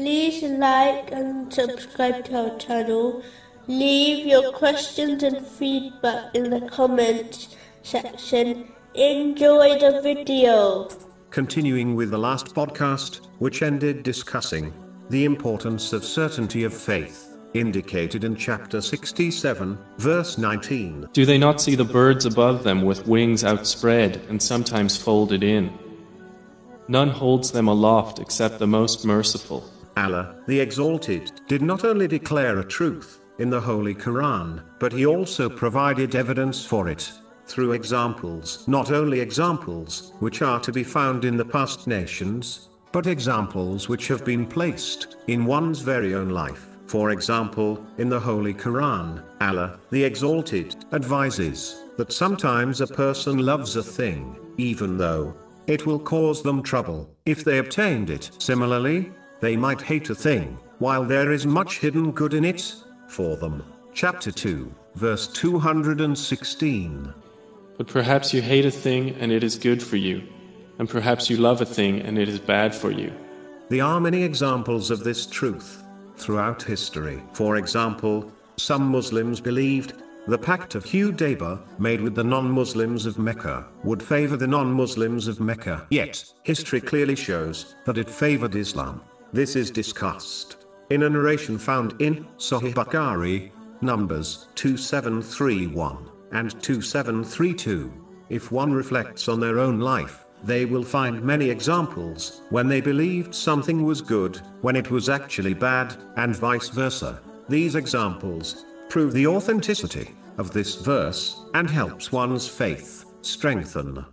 like and subscribe to our channel. Leave your questions and feedback in the comments section. Enjoy the video. Continuing with the last podcast, which ended discussing the importance of certainty of faith, indicated in chapter 67, verse 19. Do they not see the birds above them with wings outspread and sometimes folded in? None holds them aloft except the most merciful. Allah, the Exalted, did not only declare a truth in the Holy Quran, but He also provided evidence for it through examples, not only examples which are to be found in the past nations, but examples which have been placed in one's very own life. For example, in the Holy Quran, Allah, the Exalted, advises that sometimes a person loves a thing, even though it will cause them trouble if they obtained it. Similarly, they might hate a thing, while there is much hidden good in it for them. Chapter 2, verse 216. But perhaps you hate a thing and it is good for you, and perhaps you love a thing and it is bad for you. There are many examples of this truth throughout history. For example, some Muslims believed the Pact of Hudaybiyyah, made with the non-Muslims of Mecca, would favor the non-Muslims of Mecca. Yet, history clearly shows that it favored Islam. This is discussed in a narration found in Sahih Bukhari, Numbers 2731 and 2732. If one reflects on their own life, they will find many examples when they believed something was good, when it was actually bad, and vice versa. These examples prove the authenticity of this verse and helps one's faith strengthen.